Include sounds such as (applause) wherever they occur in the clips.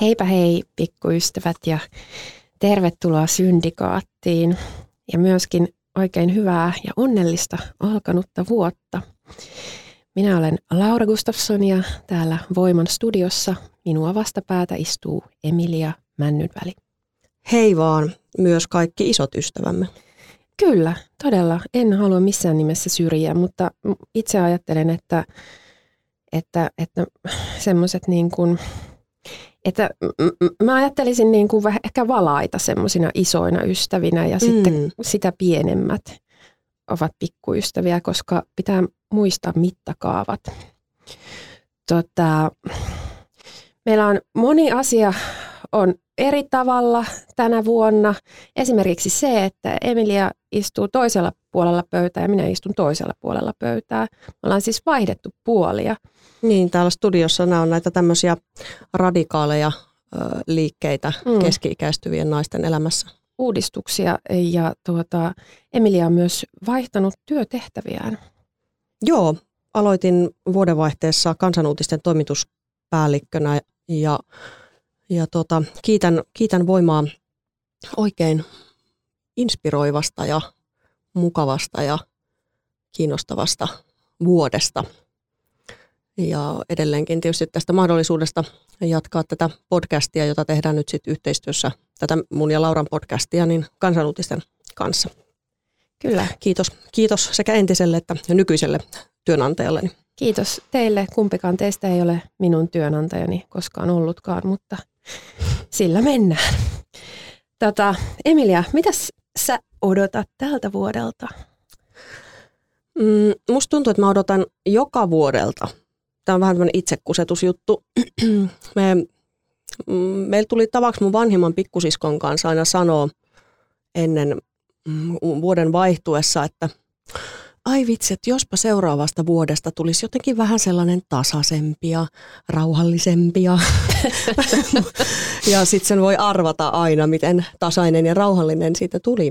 Heipä hei pikkuystävät ja tervetuloa syndikaattiin ja myöskin oikein hyvää ja onnellista alkanutta vuotta. Minä olen Laura Gustafsson ja täällä Voiman studiossa minua vastapäätä istuu Emilia Männynväli. Hei vaan myös kaikki isot ystävämme. Kyllä, todella. En halua missään nimessä syrjiä, mutta itse ajattelen, että, että, että semmoiset niin kuin että mä ajattelisin niin kuin ehkä valaita semmoisina isoina ystävinä ja mm. sitten sitä pienemmät ovat pikkuystäviä, koska pitää muistaa mittakaavat. Tota, meillä on moni asia on eri tavalla tänä vuonna. Esimerkiksi se, että Emilia istuu toisella puolella pöytää ja minä istun toisella puolella pöytää. Me ollaan siis vaihdettu puolia. Niin, täällä studiossa nämä on näitä tämmöisiä radikaaleja ö, liikkeitä mm. keski-ikäistyvien naisten elämässä. Uudistuksia ja tuota, Emilia on myös vaihtanut työtehtäviään. Joo, aloitin vuodenvaihteessa kansanuutisten toimituspäällikkönä ja, ja tuota, kiitän, kiitän voimaa oikein inspiroivasta ja mukavasta ja kiinnostavasta vuodesta – ja edelleenkin tietysti tästä mahdollisuudesta jatkaa tätä podcastia, jota tehdään nyt sitten yhteistyössä, tätä mun ja Lauran podcastia, niin kansanuutisten kanssa. Kyllä. Kiitos, kiitos sekä entiselle että nykyiselle työnantajalle. Kiitos teille. Kumpikaan teistä ei ole minun työnantajani koskaan ollutkaan, mutta sillä mennään. Tota, Emilia, mitäs sä odotat tältä vuodelta? Mm, musta tuntuu, että mä odotan joka vuodelta tämä on vähän tämmöinen itsekusetusjuttu. (clears throat) Me, mm, meillä tuli tavaksi mun vanhimman pikkusiskon kanssa aina sanoa ennen mm, vuoden vaihtuessa, että ai vitsi, että jospa seuraavasta vuodesta tulisi jotenkin vähän sellainen tasaisempi ja rauhallisempi. Ja, (laughs) ja sitten sen voi arvata aina, miten tasainen ja rauhallinen siitä tuli.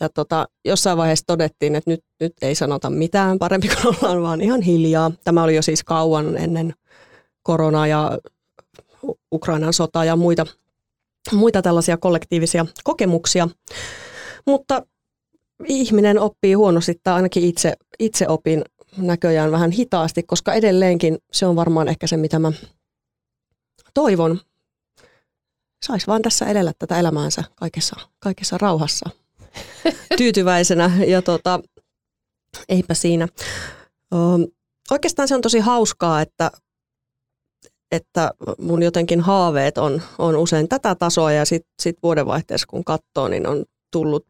Ja tota, jossain vaiheessa todettiin, että nyt, nyt ei sanota mitään, parempi kuin ollaan vaan ihan hiljaa. Tämä oli jo siis kauan ennen koronaa ja Ukrainan sotaa ja muita, muita tällaisia kollektiivisia kokemuksia. Mutta ihminen oppii huonosti, tai ainakin itse, itse opin näköjään vähän hitaasti, koska edelleenkin se on varmaan ehkä se, mitä mä toivon. Saisi vaan tässä edellä tätä elämäänsä kaikessa, kaikessa rauhassa (laughs) tyytyväisenä ja tota, eipä siinä. Oikeastaan se on tosi hauskaa, että, että mun jotenkin haaveet on, on usein tätä tasoa ja sitten sit vuodenvaihteessa kun katsoo, niin on tullut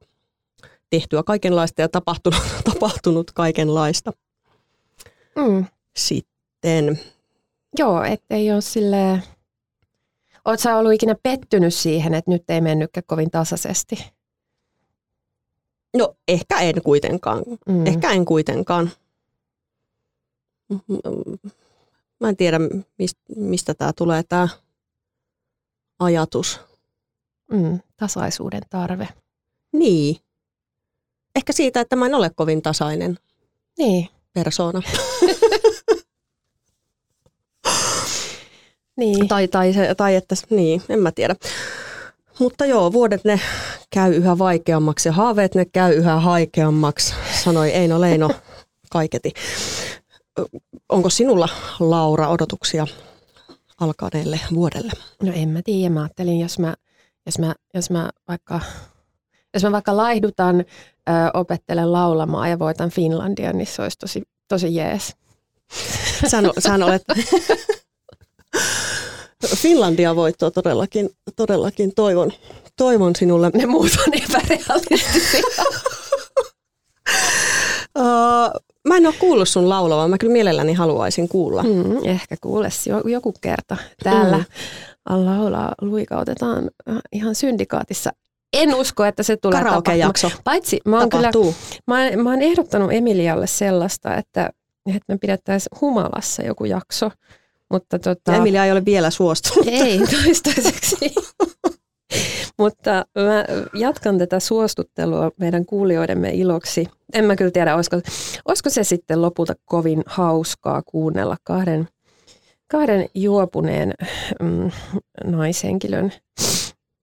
tehtyä kaikenlaista ja tapahtunut, (laughs) tapahtunut kaikenlaista. Mm. Sitten. Joo, ettei ole silleen... Oletko ollut ikinä pettynyt siihen, että nyt ei mennytkään kovin tasaisesti? No ehkä en kuitenkaan. Mm. Ehkä en kuitenkaan. Mä en tiedä, mistä, mistä tämä tulee tämä ajatus. Mm, tasaisuuden tarve. Niin. Ehkä siitä, että mä en ole kovin tasainen niin. persona. (laughs) niin. Tai, tai, se, tai että, niin, en mä tiedä. Mutta joo, vuodet ne käy yhä vaikeammaksi ja haaveet ne käy yhä haikeammaksi, sanoi Eino Leino (laughs) kaiketi. Onko sinulla, Laura, odotuksia alkaneelle vuodelle? No en mä tiedä. Mä ajattelin, jos mä, jos mä, jos mä vaikka Jos mä vaikka laihdutan, ö, opettelen laulamaan ja voitan Finlandia, niin se olisi tosi, tosi jees. Sähän, sähän olet Finlandia voittoa todellakin, todellakin toivon, toivon sinulle. Ne muut on epärealistisia. (laughs) uh, mä en ole kuullut sun laulavan, mä kyllä mielelläni haluaisin kuulla. Mm, ehkä kuules joku kerta. Täällä mm. laulaa luikautetaan ihan syndikaatissa en usko, että se tulee Karaoke-jakso. Paitsi mä oon, kyllä, mä, mä oon ehdottanut Emilialle sellaista, että, että me pidettäisiin humalassa joku jakso. Mutta tota, Emilia ei ole vielä suostunut. Ei, toistaiseksi. Mutta mä jatkan tätä suostuttelua meidän kuulijoidemme iloksi. En mä kyllä tiedä, olisiko, olisiko se sitten lopulta kovin hauskaa kuunnella kahden, kahden juopuneen mm, naishenkilön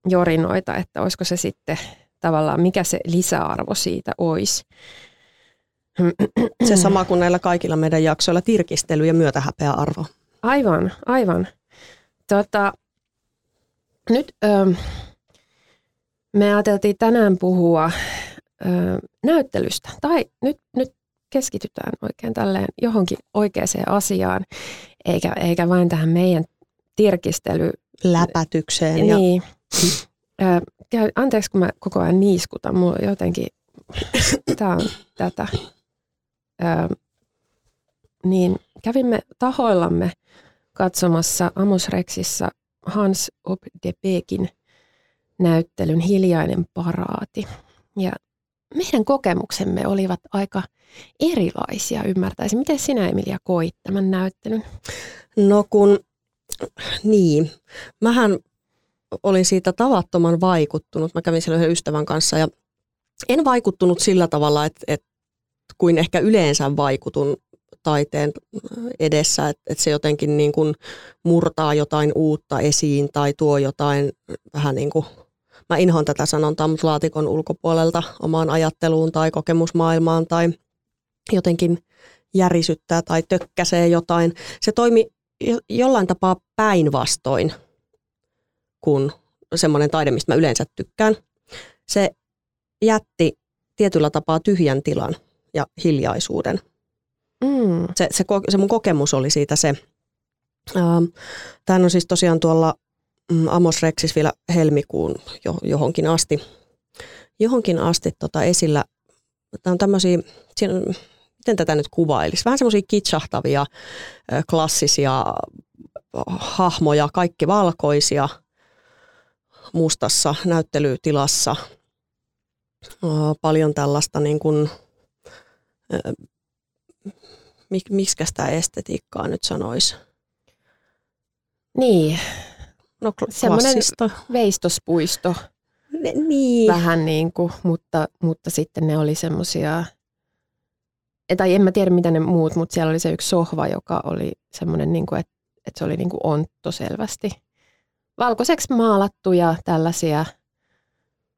jorinoita, että olisiko se sitten tavallaan, mikä se lisäarvo siitä olisi. Se sama kuin näillä kaikilla meidän jaksoilla, tirkistely ja myötähäpeä arvo. Aivan, aivan. Tota, nyt ö, me ajateltiin tänään puhua ö, näyttelystä, tai nyt, nyt keskitytään oikein tälleen johonkin oikeaan asiaan, eikä, eikä vain tähän meidän tirkistely... Läpätykseen. Niin. Ja... Ö, anteeksi, kun mä koko ajan niiskutan, mulla jotenkin, tämä on tätä. Ö, niin kävimme tahoillamme katsomassa Amos Rexissa Hans Op de Beekin näyttelyn Hiljainen paraati. Ja meidän kokemuksemme olivat aika erilaisia, ymmärtäisin. Miten sinä, Emilia, koit tämän näyttelyn? No kun, niin, mähän olin siitä tavattoman vaikuttunut. Mä kävin siellä yhden ystävän kanssa ja en vaikuttunut sillä tavalla, että, että kuin ehkä yleensä vaikutun taiteen edessä, että, että se jotenkin niin kuin murtaa jotain uutta esiin tai tuo jotain vähän niin kuin, mä inhoan tätä sanontaa, mutta laatikon ulkopuolelta omaan ajatteluun tai kokemusmaailmaan tai jotenkin järisyttää tai tökkäsee jotain. Se toimi jollain tapaa päinvastoin kuin semmoinen taide, mistä mä yleensä tykkään. Se jätti tietyllä tapaa tyhjän tilan ja hiljaisuuden – Mm. Se, se, se mun kokemus oli siitä se. Ähm, Tämä on siis tosiaan tuolla mm, Amos Rexis vielä helmikuun johonkin asti, johonkin asti tota esillä. Tämä on tämmöisiä, miten tätä nyt kuvailisi, vähän semmoisia kitsahtavia, klassisia hahmoja, kaikki valkoisia, mustassa näyttelytilassa. Paljon tällaista niin kuin, mik, miksi sitä estetiikkaa nyt sanoisi? Niin. No klassista. veistospuisto. Ne, niin. Vähän niin kuin, mutta, mutta sitten ne oli semmoisia, tai en mä tiedä mitä ne muut, mutta siellä oli se yksi sohva, joka oli semmoinen, niin kuin, että, että se oli niin kuin ontto selvästi. Valkoiseksi maalattuja tällaisia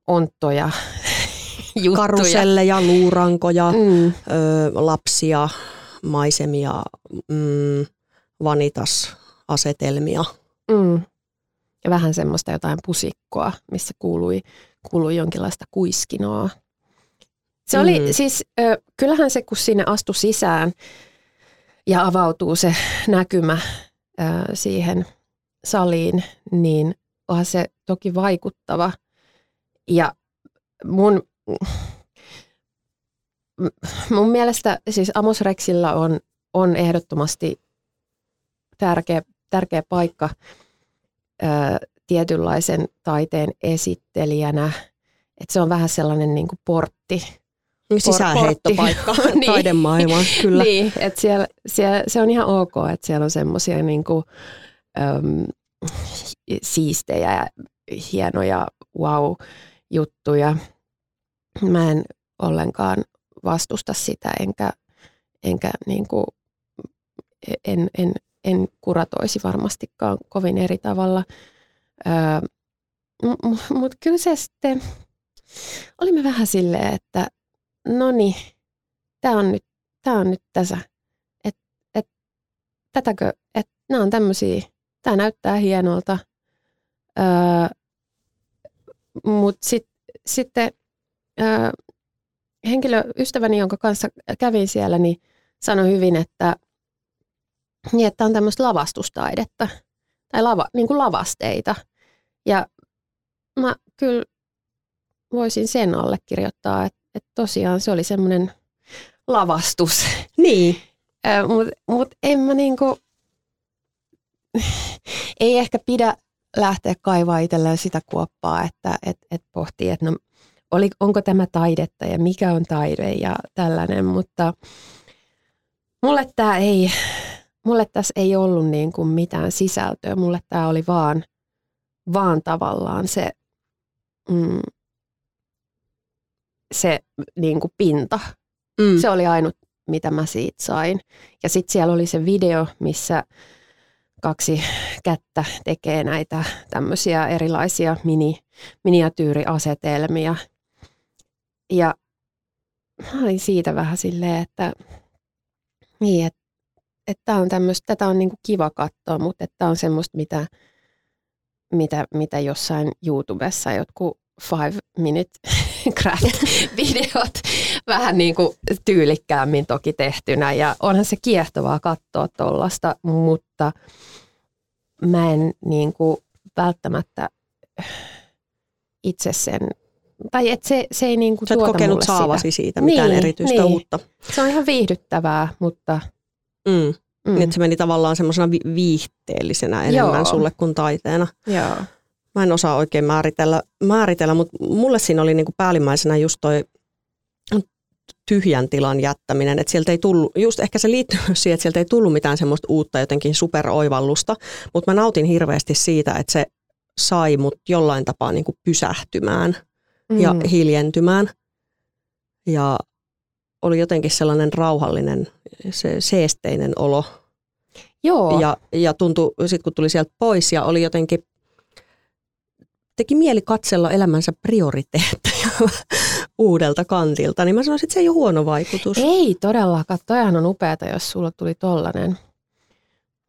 onttoja (laughs) juttuja. Karuselleja, luurankoja, mm. ö, lapsia, maisemia, mm, vanitas-asetelmia. Mm. Ja vähän semmoista jotain pusikkoa, missä kuului, kuului jonkinlaista kuiskinoa. Se oli mm. siis, ö, kyllähän se kun sinne astui sisään ja avautuu se näkymä ö, siihen saliin, niin onhan se toki vaikuttava. Ja mun mun mielestä siis Amos Rexillä on, on ehdottomasti tärkeä, tärkeä paikka ää, tietynlaisen taiteen esittelijänä. Että se on vähän sellainen niin kuin portti. Sisäänheittopaikka (laughs) niin. taidemaailmaan, kyllä. niin, että siellä, siellä, se on ihan ok, että siellä on semmoisia niin kuin, äm, siistejä ja hienoja wow-juttuja. Mä en ollenkaan vastusta sitä, enkä, enkä niin kuin, en, en, en kuratoisi varmastikaan kovin eri tavalla. Öö, Mutta kyllä se sitten, olimme vähän silleen, että no niin, tämä on nyt, on nyt tässä, että et, tätäkö, että nämä on tämmöisiä, tämä näyttää hienolta, öö, mutta sit, sitten ää, henkilö, ystäväni, jonka kanssa kävin siellä, niin sanoi hyvin, että, niin, että on tämmöistä lavastustaidetta tai lava, niin kuin lavasteita. Ja mä kyllä voisin sen allekirjoittaa, että, että tosiaan se oli semmoinen lavastus. Niin. Mutta mut en mä niinku, (laughs) ei ehkä pidä lähteä kaivaa itselleen sitä kuoppaa, että et, et pohtii, että no, oli, onko tämä taidetta ja mikä on taide ja tällainen, mutta mulle tämä ei, mulle tässä ei ollut niin kuin mitään sisältöä, mulle tämä oli vaan, vaan tavallaan se, mm, se niin kuin pinta. Mm. Se oli ainut, mitä mä siitä sain. Ja sitten siellä oli se video, missä kaksi kättä tekee näitä tämmöisiä erilaisia mini, miniatyyriasetelmia. Ja mä olin siitä vähän silleen, että niin, että, että on tämmöistä, tätä on niinku kiva katsoa, mutta että on semmoista, mitä, mitä, mitä jossain YouTubessa jotkut five minute (laughs) craft-videot vähän niin kuin tyylikkäämmin toki tehtynä ja onhan se kiehtovaa katsoa tuollaista, mutta mä en niin kuin välttämättä itse sen, tai et se, se ei niin kuin Sä et tuota kokenut saavasi sitä. siitä mitään Niin, erityistä niin. uutta. Se on ihan viihdyttävää, mutta Mm. mm, Niin, että se meni tavallaan semmoisena vi- viihteellisenä enemmän Joo. sulle kuin taiteena. joo. Mä en osaa oikein määritellä, määritellä mutta mulle siinä oli niinku päällimmäisenä just toi tyhjän tilan jättäminen, että sieltä ei tullut, just ehkä se liittyy (laughs) siihen, että sieltä ei tullut mitään semmoista uutta jotenkin superoivallusta, mutta mä nautin hirveästi siitä, että se sai mut jollain tapaa niinku pysähtymään Mm. ja hiljentymään. Ja oli jotenkin sellainen rauhallinen, se seesteinen olo. Joo. Ja, ja tuntui, sitten kun tuli sieltä pois ja oli jotenkin, teki mieli katsella elämänsä prioriteetteja (laughs) uudelta kantilta, niin mä sanoisin, että se ei ole huono vaikutus. Ei todellakaan. Toihan on upeata, jos sulla tuli tollanen.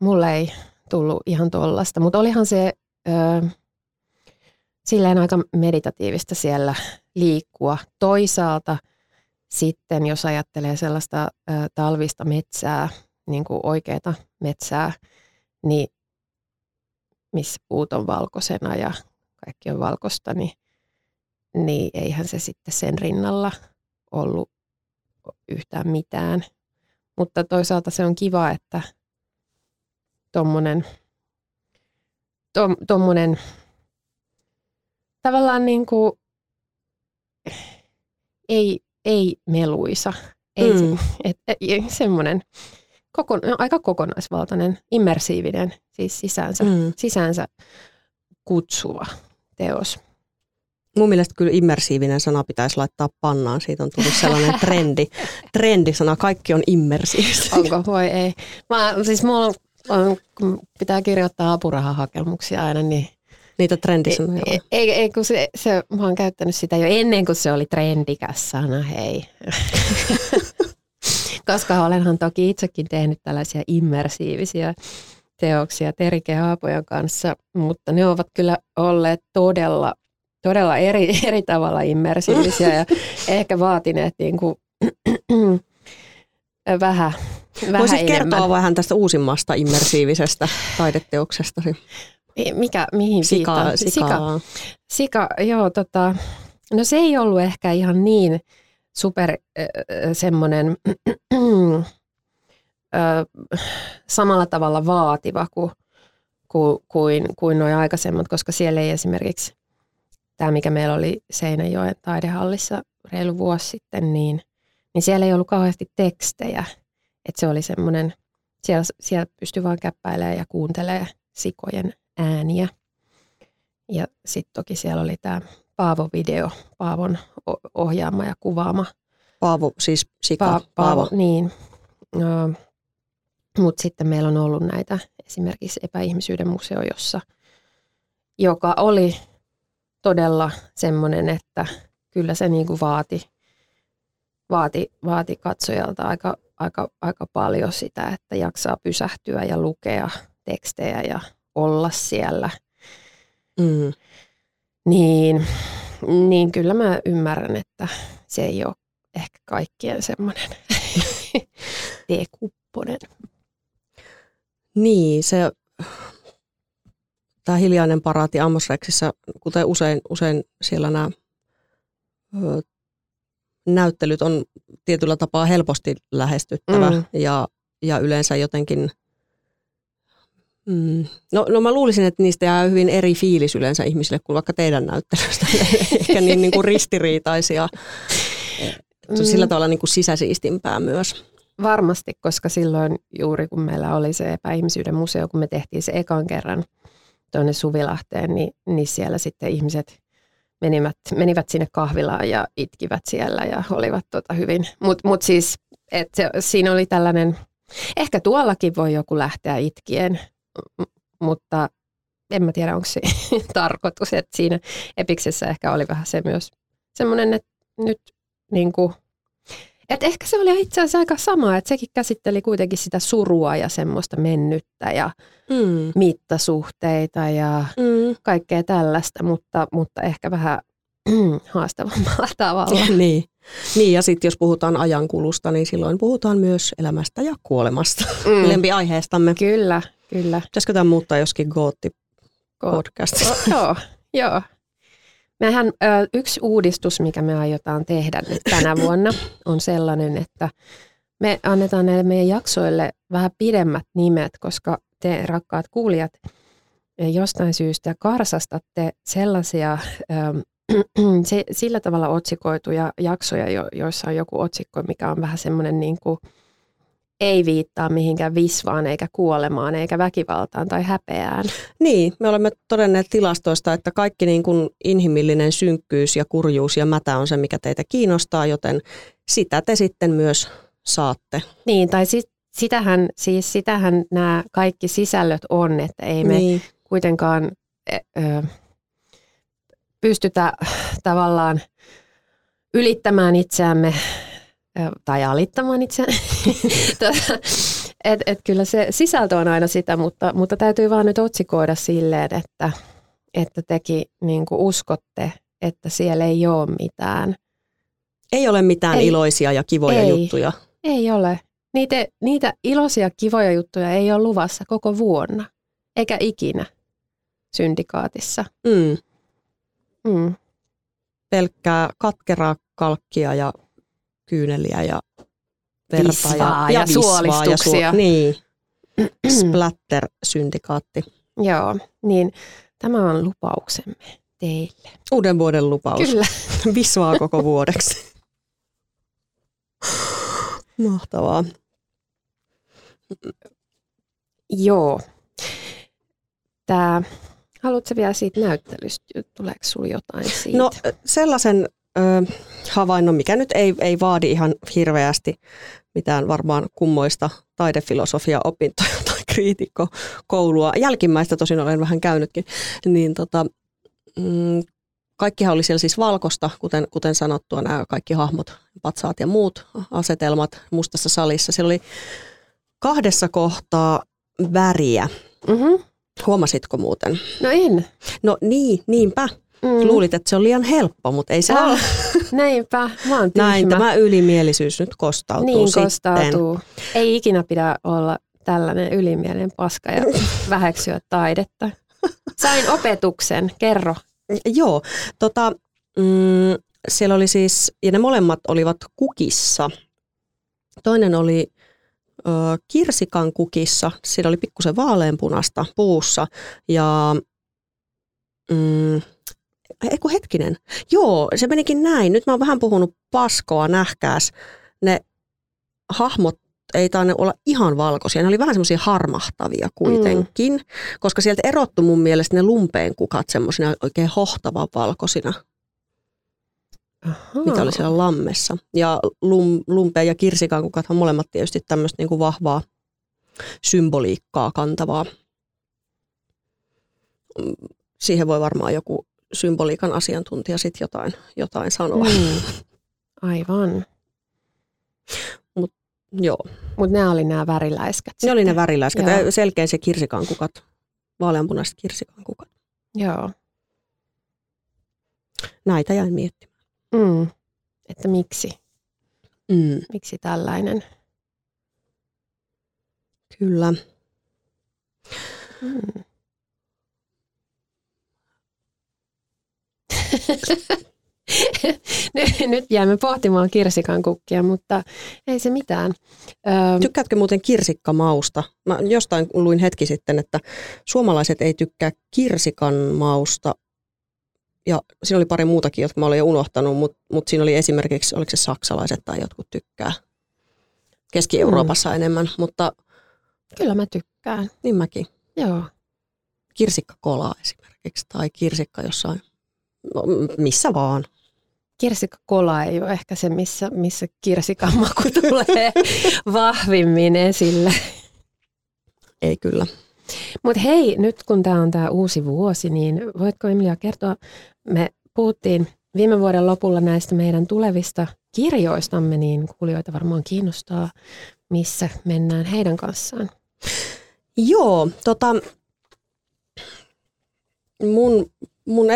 Mulle ei tullut ihan tollasta, mutta olihan se ö, silleen aika meditatiivista siellä liikkua. Toisaalta sitten, jos ajattelee sellaista ö, talvista metsää, niin kuin oikeata metsää, niin missä puut on valkoisena ja kaikki on valkoista, niin, niin eihän se sitten sen rinnalla ollut yhtään mitään. Mutta toisaalta se on kiva, että tuommoinen tom, tommonen, tavallaan niin kuin, ei, ei meluisa, ei Mm. mm. et, et, semmoinen kokon, aika kokonaisvaltainen, immersiivinen, siis sisäänsä. Mm. sisäänsä kutsuva teos. Mun mielestä kyllä immersiivinen sana pitäisi laittaa pannaan. Siitä on tullut sellainen (laughs) trendi, trendisana. Kaikki on immersiivistä. Onko? Voi ei. Mä, siis mulla on, kun pitää kirjoittaa apurahahakemuksia aina, niin Niitä trendisanoja ei, ei, ei, kun se, se, mä oon käyttänyt sitä jo ennen kuin se oli trendikäs sana, hei. (laughs) Koska olenhan toki itsekin tehnyt tällaisia immersiivisiä teoksia Terike Haapojan kanssa, mutta ne ovat kyllä olleet todella, todella eri, (laughs) eri tavalla immersiivisiä ja (laughs) ehkä vaatineet niin kuin, (clears throat) vähän, vähän Voisit enemmän. kertoa vähän tästä uusimmasta immersiivisestä taideteoksestasi. Mikä, mihin Sika, sika. Sika, Sika, joo, tota, no se ei ollut ehkä ihan niin super äh, semmoinen äh, (clears throat) samalla tavalla vaativa kuin, kuin, kuin, kuin nuo aikaisemmat, koska siellä ei esimerkiksi tämä, mikä meillä oli Seinäjoen taidehallissa reilu vuosi sitten, niin, niin siellä ei ollut kauheasti tekstejä. Että se oli semmoinen, siellä, siellä pystyi vaan käppäilemään ja kuuntelemaan sikojen ääniä. Ja sitten toki siellä oli tämä Paavo-video, Paavon ohjaama ja kuvaama. Paavo, siis sika. Pa- Paavo. Paavo, niin. Mutta sitten meillä on ollut näitä esimerkiksi epäihmisyyden museo, jossa, joka oli todella semmoinen, että kyllä se niinku vaati, vaati, vaati katsojalta aika, aika, aika paljon sitä, että jaksaa pysähtyä ja lukea tekstejä ja olla siellä. Mm. Niin niin kyllä mä ymmärrän, että se ei ole ehkä kaikkien semmoinen (laughs) teekupponen. Niin, se tämä hiljainen paraati Amos Rexissa, kuten usein, usein siellä nämä ö, näyttelyt on tietyllä tapaa helposti lähestyttävä mm. ja, ja yleensä jotenkin, mm, no, no mä luulisin, että niistä jää hyvin eri fiilis yleensä ihmisille kuin vaikka teidän näyttelystä, (laughs) ehkä niin, niin kuin ristiriitaisia, sillä mm. tavalla niin kuin sisäsiistimpää myös. Varmasti, koska silloin juuri kun meillä oli se epäihmisyyden museo, kun me tehtiin se ekan kerran tuonne Suvilahteen, niin, niin siellä sitten ihmiset menivät, menivät sinne kahvilaan ja itkivät siellä ja olivat tota hyvin. Mutta mut siis, et se, siinä oli tällainen, ehkä tuollakin voi joku lähteä itkien, mutta en mä tiedä, onko se (laughs) tarkoitus, että siinä Epiksessä ehkä oli vähän se myös semmoinen, että nyt niin kuin, et ehkä se oli itse asiassa aika sama, että sekin käsitteli kuitenkin sitä surua ja semmoista mennyttä ja mm. mittasuhteita ja mm. kaikkea tällaista, mutta, mutta ehkä vähän (clears throat) haastavammalla (laughs) tavalla. (laughs) niin. niin, ja sitten jos puhutaan ajankulusta, niin silloin puhutaan myös elämästä ja kuolemasta. Mm. (laughs) Lempiaiheestamme. Kyllä, kyllä. Pitäisikö tämä muuttaa joskin gootti podcastista? Joo, joo. Mehän yksi uudistus, mikä me aiotaan tehdä nyt tänä vuonna, on sellainen, että me annetaan näille meidän jaksoille vähän pidemmät nimet, koska te rakkaat kuulijat jostain syystä karsastatte sellaisia se, sillä tavalla otsikoituja jaksoja, jo, joissa on joku otsikko, mikä on vähän semmoinen niin kuin – ei viittaa mihinkään visvaan eikä kuolemaan eikä väkivaltaan tai häpeään. Niin, me olemme todenneet tilastoista, että kaikki niin kuin inhimillinen synkkyys ja kurjuus ja mätä on se, mikä teitä kiinnostaa, joten sitä te sitten myös saatte. Niin, tai sit, sitähän, siis sitähän nämä kaikki sisällöt on, että ei me niin. kuitenkaan ö, pystytä tavallaan ylittämään itseämme tai alittamaan itse. (laughs) et, et kyllä se sisältö on aina sitä, mutta, mutta täytyy vaan nyt otsikoida silleen, että, että tekin niin uskotte, että siellä ei ole mitään. Ei ole mitään ei, iloisia ja kivoja ei, juttuja. Ei ole. Niitä, niitä iloisia kivoja juttuja ei ole luvassa koko vuonna, eikä ikinä syndikaatissa. Mm. Mm. Pelkkää katkeraa kalkkia ja kyyneliä ja verta visvaa ja, ja, ja suolistuksia. Ja su- niin, (clears throat) splatter-syndikaatti. Joo, niin tämä on lupauksemme teille. Uuden vuoden lupaus. Kyllä. (laughs) Visvaa koko vuodeksi. (laughs) Mahtavaa. Joo. Tämä, haluatko vielä siitä näyttelystä, tuleeko sinulla jotain siitä? No sellaisen ö, havainnon, mikä nyt ei, ei vaadi ihan hirveästi mitään varmaan kummoista taidefilosofia-opintoja (laughs) tai kriitikkokoulua. Jälkimmäistä tosin olen vähän käynytkin. Niin tota, mm, kaikkihan oli siellä siis valkosta, kuten, kuten sanottua, nämä kaikki hahmot, patsaat ja muut asetelmat mustassa salissa. Siellä oli kahdessa kohtaa väriä. Mm-hmm. Huomasitko muuten? No en. No niin, niinpä. Mm. Luulit, että se on liian helppo, mutta ei se oh, ole. (laughs) Näinpä, mä oon Näin tämä ylimielisyys nyt kostautuu Niin sitten. kostautuu. Ei ikinä pidä olla tällainen ylimielinen paska ja (laughs) väheksyä taidetta. Sain opetuksen, kerro. Joo, tota, mm, siellä oli siis, ja ne molemmat olivat kukissa. Toinen oli ö, kirsikan kukissa, siinä oli pikkusen vaaleanpunasta puussa ja mm, Eiku hetkinen. Joo, se menikin näin. Nyt mä oon vähän puhunut paskoa, nähkääs. Ne hahmot ei taine olla ihan valkoisia. Ne oli vähän semmoisia harmahtavia kuitenkin, mm. koska sieltä erottu mun mielestä ne lumpeen kukat semmoisina oikein hohtavan valkoisina. Aha. Mitä oli siellä lammessa. Ja lum, lumpeen ja kirsikan kukat on molemmat tietysti tämmöistä niinku vahvaa symboliikkaa kantavaa. Siihen voi varmaan joku symboliikan asiantuntija sitten jotain, jotain sanoa. Mm. (laughs) Aivan. Mut, joo. Mutta nämä oli nämä väriläiskät. Ne oli ne väriläiskät. Joo. Selkeän se kirsikankukat, vaaleanpunaiset kirsikankukat. Joo. Näitä jäin miettimään. Mm. Että miksi? Mm. Miksi tällainen? Kyllä. Mm. (laughs) Nyt jäämme pohtimaan kirsikan kukkia, mutta ei se mitään. Öö, Tykkäätkö muuten kirsikkamausta? Mä jostain luin hetki sitten, että suomalaiset ei tykkää kirsikan mausta. Ja siinä oli pari muutakin, jotka mä olin jo unohtanut, mutta mut siinä oli esimerkiksi, oliko se saksalaiset tai jotkut tykkää Keski-Euroopassa mm. enemmän, mutta kyllä mä tykkään. niin mäkin. Joo. Kirsikkakola esimerkiksi tai kirsikka jossain, no, missä vaan. Kirsikkakola ei ole ehkä se, missä, missä kirsikan maku (laughs) tulee vahvimmin esille. Ei kyllä. Mutta hei, nyt kun tämä on tämä uusi vuosi, niin voitko Emilia kertoa, me puhuttiin viime vuoden lopulla näistä meidän tulevista kirjoistamme, niin kuulijoita varmaan kiinnostaa, missä mennään heidän kanssaan. Joo, tota, mun, mun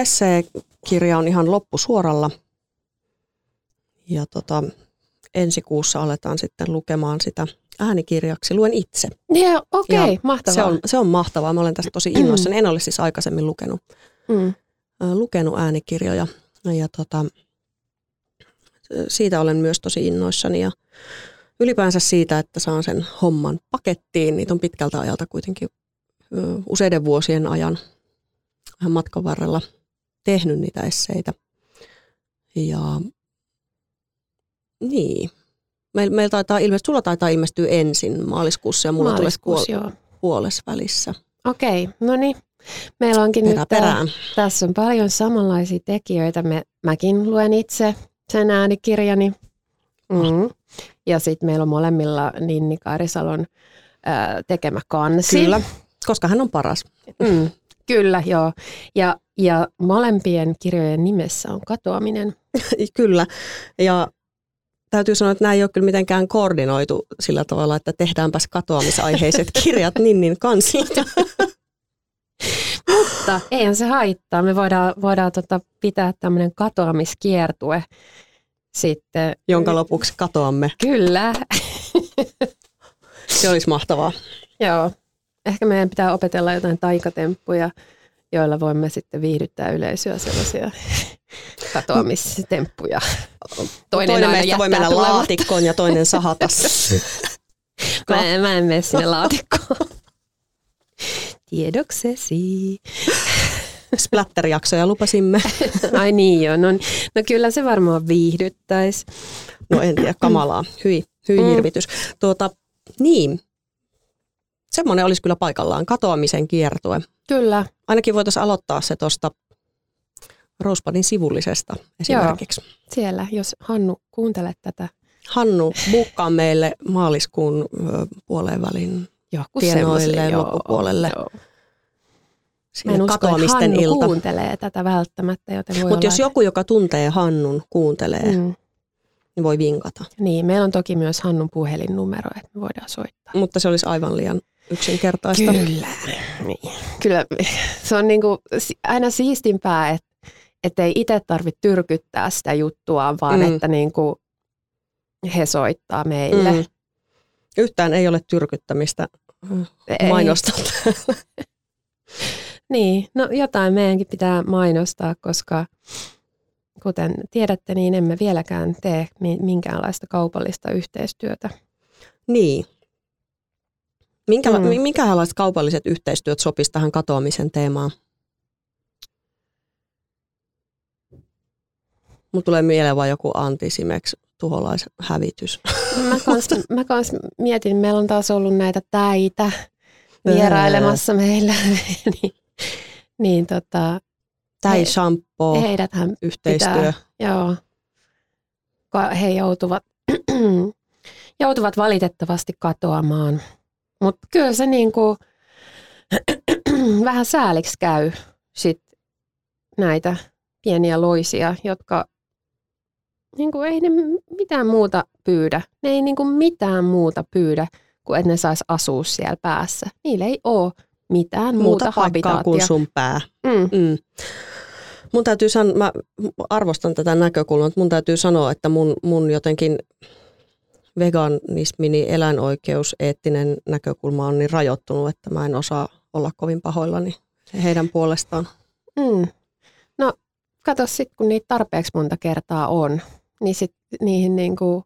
esseekirja on ihan loppusuoralla. Ja tota, ensi kuussa aletaan sitten lukemaan sitä äänikirjaksi. Luen itse. Okei, okay, Ja mahtavaa. Se on, se on mahtavaa. Mä olen tästä tosi innoissani. En ole siis aikaisemmin lukenut, Mm. lukenut äänikirjoja. Ja tota, siitä olen myös tosi innoissani. Ja ylipäänsä siitä, että saan sen homman pakettiin. Niitä on pitkältä ajalta kuitenkin useiden vuosien ajan vähän matkan varrella tehnyt niitä esseitä. Ja niin. Meillä meil taitaa ilmestyä, sulla taitaa ilmestyä ensin maaliskuussa ja mulla tulee puol- joo. puolessa välissä. Okei, no niin. Meillä onkin Perä nyt tää- perään. Tässä on paljon samanlaisia tekijöitä. Me, mäkin luen itse sen äänikirjani. Mm. Ja sitten meillä on molemmilla Ninni Karisalon ää, tekemä kansi. Kyllä, koska hän on paras. Mm. Kyllä, joo. Ja, ja molempien kirjojen nimessä on katoaminen. (laughs) Kyllä. Ja täytyy sanoa, että nämä ei ole kyllä mitenkään koordinoitu sillä tavalla, että tehdäänpäs katoamisaiheiset (laughs) kirjat Ninnin kansilta. Mutta eihän se haittaa. Me voidaan, voidaan tota pitää tämmöinen katoamiskiertue sitten. jonka lopuksi katoamme. Kyllä, Se olisi mahtavaa. joo. Ehkä meidän pitää opetella jotain taikatemppuja, joilla voimme sitten viihdyttää yleisöä sellaisia (laughs) katoamistemppuja. Toinen, aina meistä voi mennä tulematta. laatikkoon ja toinen sahata. (laughs) Mä en, mä en mene sinne laatikkoon. Tiedoksesi. (laughs) Splatter-jaksoja lupasimme. Ai niin joo, no, no kyllä se varmaan viihdyttäisi. No en tiedä, kamalaa. Hyi, hyi Mm. hirvitys. Tuota, niin, semmoinen olisi kyllä paikallaan. Katoamisen kiertue. Kyllä, Ainakin voitaisiin aloittaa se tuosta Rosepadin sivullisesta esimerkiksi. siellä, jos Hannu kuuntelet tätä Hannu, bukkaa meille maaliskuun puoleen välin joku Tienoille joo, loppupuolelle. joo. Mä en usko, että Hannu ilta. kuuntelee tätä välttämättä, Mutta jos joku, joka tuntee Hannun, kuuntelee. Mm, niin voi vinkata. niin, meillä on toki myös Hannun puhelinnumero, että me voidaan soittaa. Mutta se olisi aivan liian yksinkertaista. Kyllä. Niin. Kyllä se on niinku aina siistimpää, että et ei itse tarvitse tyrkyttää sitä juttua, vaan Mm. että niinku he soittaa meille. Mm. Yhtään ei ole tyrkyttämistä Ei. mainosta. (laughs) Niin, no jotain meidänkin pitää mainostaa, koska kuten tiedätte, niin emme vieläkään tee mi- minkäänlaista kaupallista yhteistyötä. niin. Minkäla- Mm. Minkälaiset kaupalliset yhteistyöt sopisi tähän katoamisen teemaan? Mulla tulee mieleen vain joku antisimex tuholaishävitys. Mä kans, (laughs) mä kans mietin, meillä on taas ollut näitä täitä vierailemassa meillä, (laughs) niin, niin tota, Hei, shampoo, heidäthän yhteistyö. pitää, joo, he joutuvat, (clears throat) joutuvat valitettavasti katoamaan. Mutta kyllä se niinku, (clears throat) vähän sääliksi käy sit näitä pieniä loisia, jotka niinku ei ne mitään muuta pyydä. Ne ei niinku mitään muuta pyydä, kuin että ne sais asua siellä päässä. Niillä ei ole mitään muuta, Muuta paikkaa kuin sun pää. Mm. Mm. Mun täytyy sanoa, mä arvostan tätä näkökulmaa, mutta mun täytyy sanoa, että mun, mun jotenkin veganismi, niin eläinoikeus, eettinen näkökulma on niin rajoittunut, että mä en osaa olla kovin pahoillani heidän puolestaan. Mm. No, kato sitten, kun niitä tarpeeksi monta kertaa on, niin sit niihin niin kuin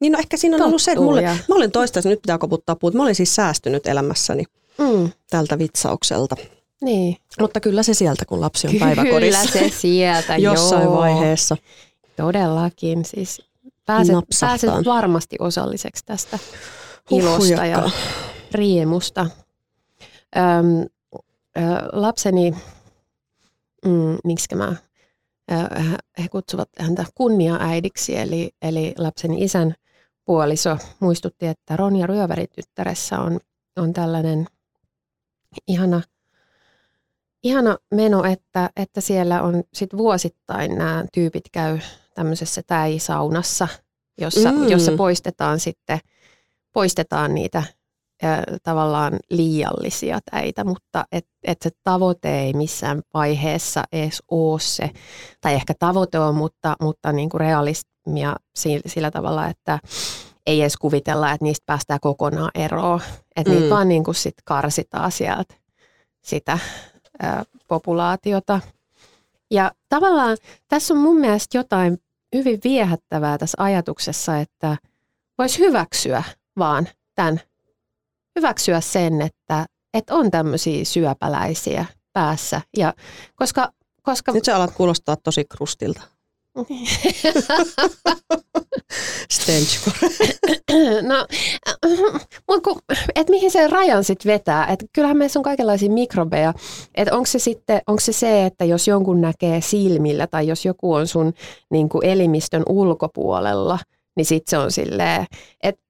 Niin no ehkä siinä on ollut se, että mulle, mä olen toistaiseksi, nyt pitää koputtaa puut, mä olen siis säästynyt elämässäni mm. tältä vitsaukselta. Niin. Mutta kyllä se sieltä, kun lapsi on päiväkodissa. Kyllä se sieltä, (laughs) Jossain joo. vaiheessa. Todellakin. Siis pääset, pääset varmasti osalliseksi tästä ilosta ja riemusta. Öm, ö, lapseni, mm, miksi mä, ö, he kutsuvat häntä kunnia-äidiksi, eli, eli lapseni isän puoliso muistutti, että Ronja Ryövärityttäressä on, on tällainen ihana ihana meno, että, että siellä on sit vuosittain nämä tyypit käy tämmöisessä täisaunassa, jossa, mm. jossa poistetaan sitten poistetaan niitä ä, tavallaan liiallisia täitä, mutta et, et se tavoite ei missään vaiheessa edes ole se, tai ehkä tavoite on, mutta, mutta niin kuin realismia sillä, sillä tavalla, että ei edes kuvitella, että niistä päästään kokonaan eroon, että mm. niitä vaan niin kuin sit karsitaan sieltä sitä populaatiota. Ja tavallaan tässä on mun mielestä jotain hyvin viehättävää tässä ajatuksessa, että voisi hyväksyä vaan tämän, hyväksyä sen, että, että on tämmöisiä syöpäläisiä päässä. Ja koska, koska... Nyt sä alat kuulostaa tosi krustilta. (laughs) Stenchcore. (coughs) no, mutta et mihin se rajan sitten vetää? Et kyllähän meissä on kaikenlaisia mikrobeja. Et onko se sitten onko se, se, että jos jonkun näkee silmillä tai jos joku on sun niin kuin elimistön ulkopuolella, niin sitten se on silleen, että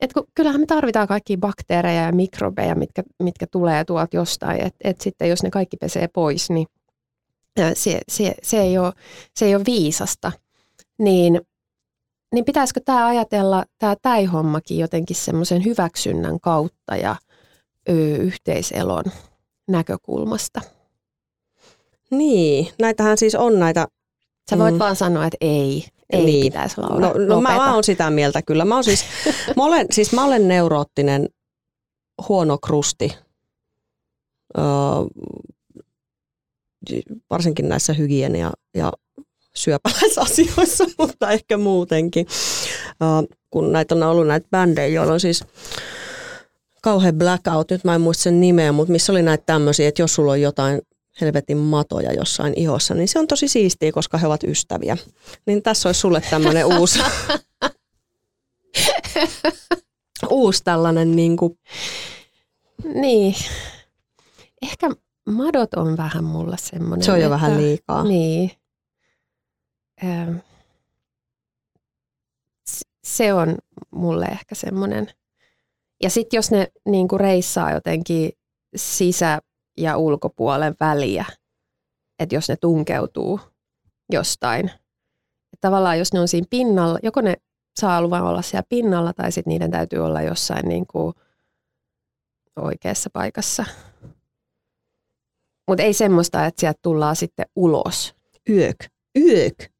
et kun, kyllähän me tarvitaan kaikki bakteereja ja mikrobeja, mitkä, mitkä tulee tuolta jostain. Että et sitten jos ne kaikki pesee pois, niin se, se, se, ei, ole, se ei ole viisasta. Niin niin pitäisikö tämä ajatella, tämä täihommakin jotenkin semmoisen hyväksynnän kautta ja ö, yhteiselon näkökulmasta? Niin, näitähän siis on näitä... Sä voit mm. vaan sanoa, että ei, ei niin. pitäisi olla. No, no mä, mä oon sitä mieltä kyllä. Mä, oon siis, (laughs) mä, olen, siis mä olen neuroottinen huono krusti. Öö, varsinkin näissä hygienia- ja syöpäläisasioissa, (laughs) mutta ehkä muutenkin. kun näitä on ollut näitä bändejä, joilla on siis kauhean blackout, nyt mä en muista sen nimeä, mutta missä oli näitä tämmöisiä, että jos sulla on jotain helvetin matoja jossain ihossa, niin se on tosi siistiä, koska he ovat ystäviä. Niin tässä olisi sulle tämmöinen (laughs) uusi, (laughs) uusi tällainen niin kuin... Niin. Ehkä madot on vähän mulla semmoinen. Se on jo että, vähän liikaa. Niin se on mulle ehkä semmoinen. Ja sitten jos ne niin kuin reissaa jotenkin sisä- ja ulkopuolen väliä, että jos ne tunkeutuu jostain. Että tavallaan jos ne on siinä pinnalla, joko ne saa luvan olla siellä pinnalla tai sitten niiden täytyy olla jossain niin kuin oikeassa paikassa. Mutta ei semmoista, että sieltä tullaan sitten ulos. Yök. Yök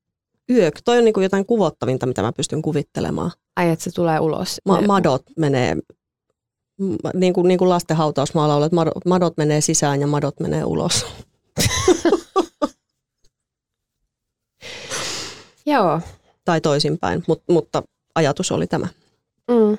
yök. Toi on niin kuin jotain kuvottavinta, mitä mä pystyn kuvittelemaan. Ai, että se tulee ulos. Ma- madot menee, niin kuin, niin kuin lasten hautausmaalla että madot, madot menee sisään ja madot menee ulos. (laughs) Joo. Tai toisinpäin, Mut, mutta ajatus oli tämä. Mm.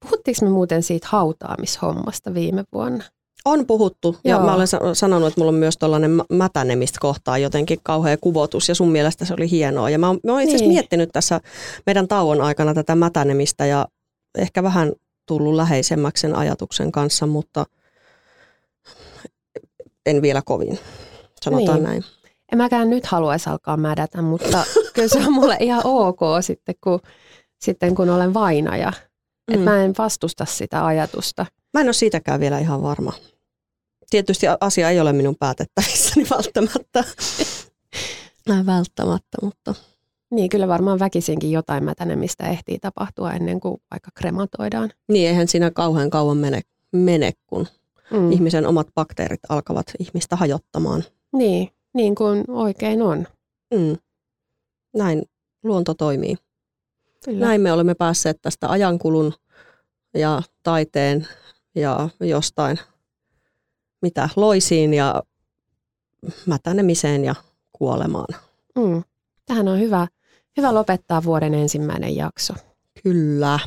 Puhuttiinko me muuten siitä hautaamishommasta viime vuonna? On puhuttu ja Joo. mä olen sanonut, että mulla on myös tällainen mätänemistä kohtaa jotenkin kauhea kuvotus ja sun mielestä se oli hienoa. Ja mä oon, mä oon itse asiassa niin. miettinyt tässä meidän tauon aikana tätä mätänemistä ja ehkä vähän tullut läheisemmäksi sen ajatuksen kanssa, mutta en vielä kovin, sanotaan niin. näin. En mäkään nyt haluaisi alkaa mädätä, mutta (laughs) kyllä se on mulle ihan ok sitten, kun, sitten kun olen vainaja. Mm. Että mä en vastusta sitä ajatusta. Mä en ole siitäkään vielä ihan varma tietysti asia ei ole minun päätettävissäni (laughs) välttämättä. välttämättä, mutta... Niin, kyllä varmaan väkisinkin jotain mätänemistä ehtii tapahtua ennen kuin vaikka krematoidaan. Niin, eihän siinä kauhean kauan mene, mene kun mm. ihmisen omat bakteerit alkavat ihmistä hajottamaan. Niin, niin kuin oikein on. Mm. Näin luonto toimii. Kyllä. Näin me olemme päässeet tästä ajankulun ja taiteen ja jostain mitä loisiin ja mätänemiseen ja kuolemaan. Mm. Tähän on hyvä, hyvä lopettaa vuoden ensimmäinen jakso. Kyllä.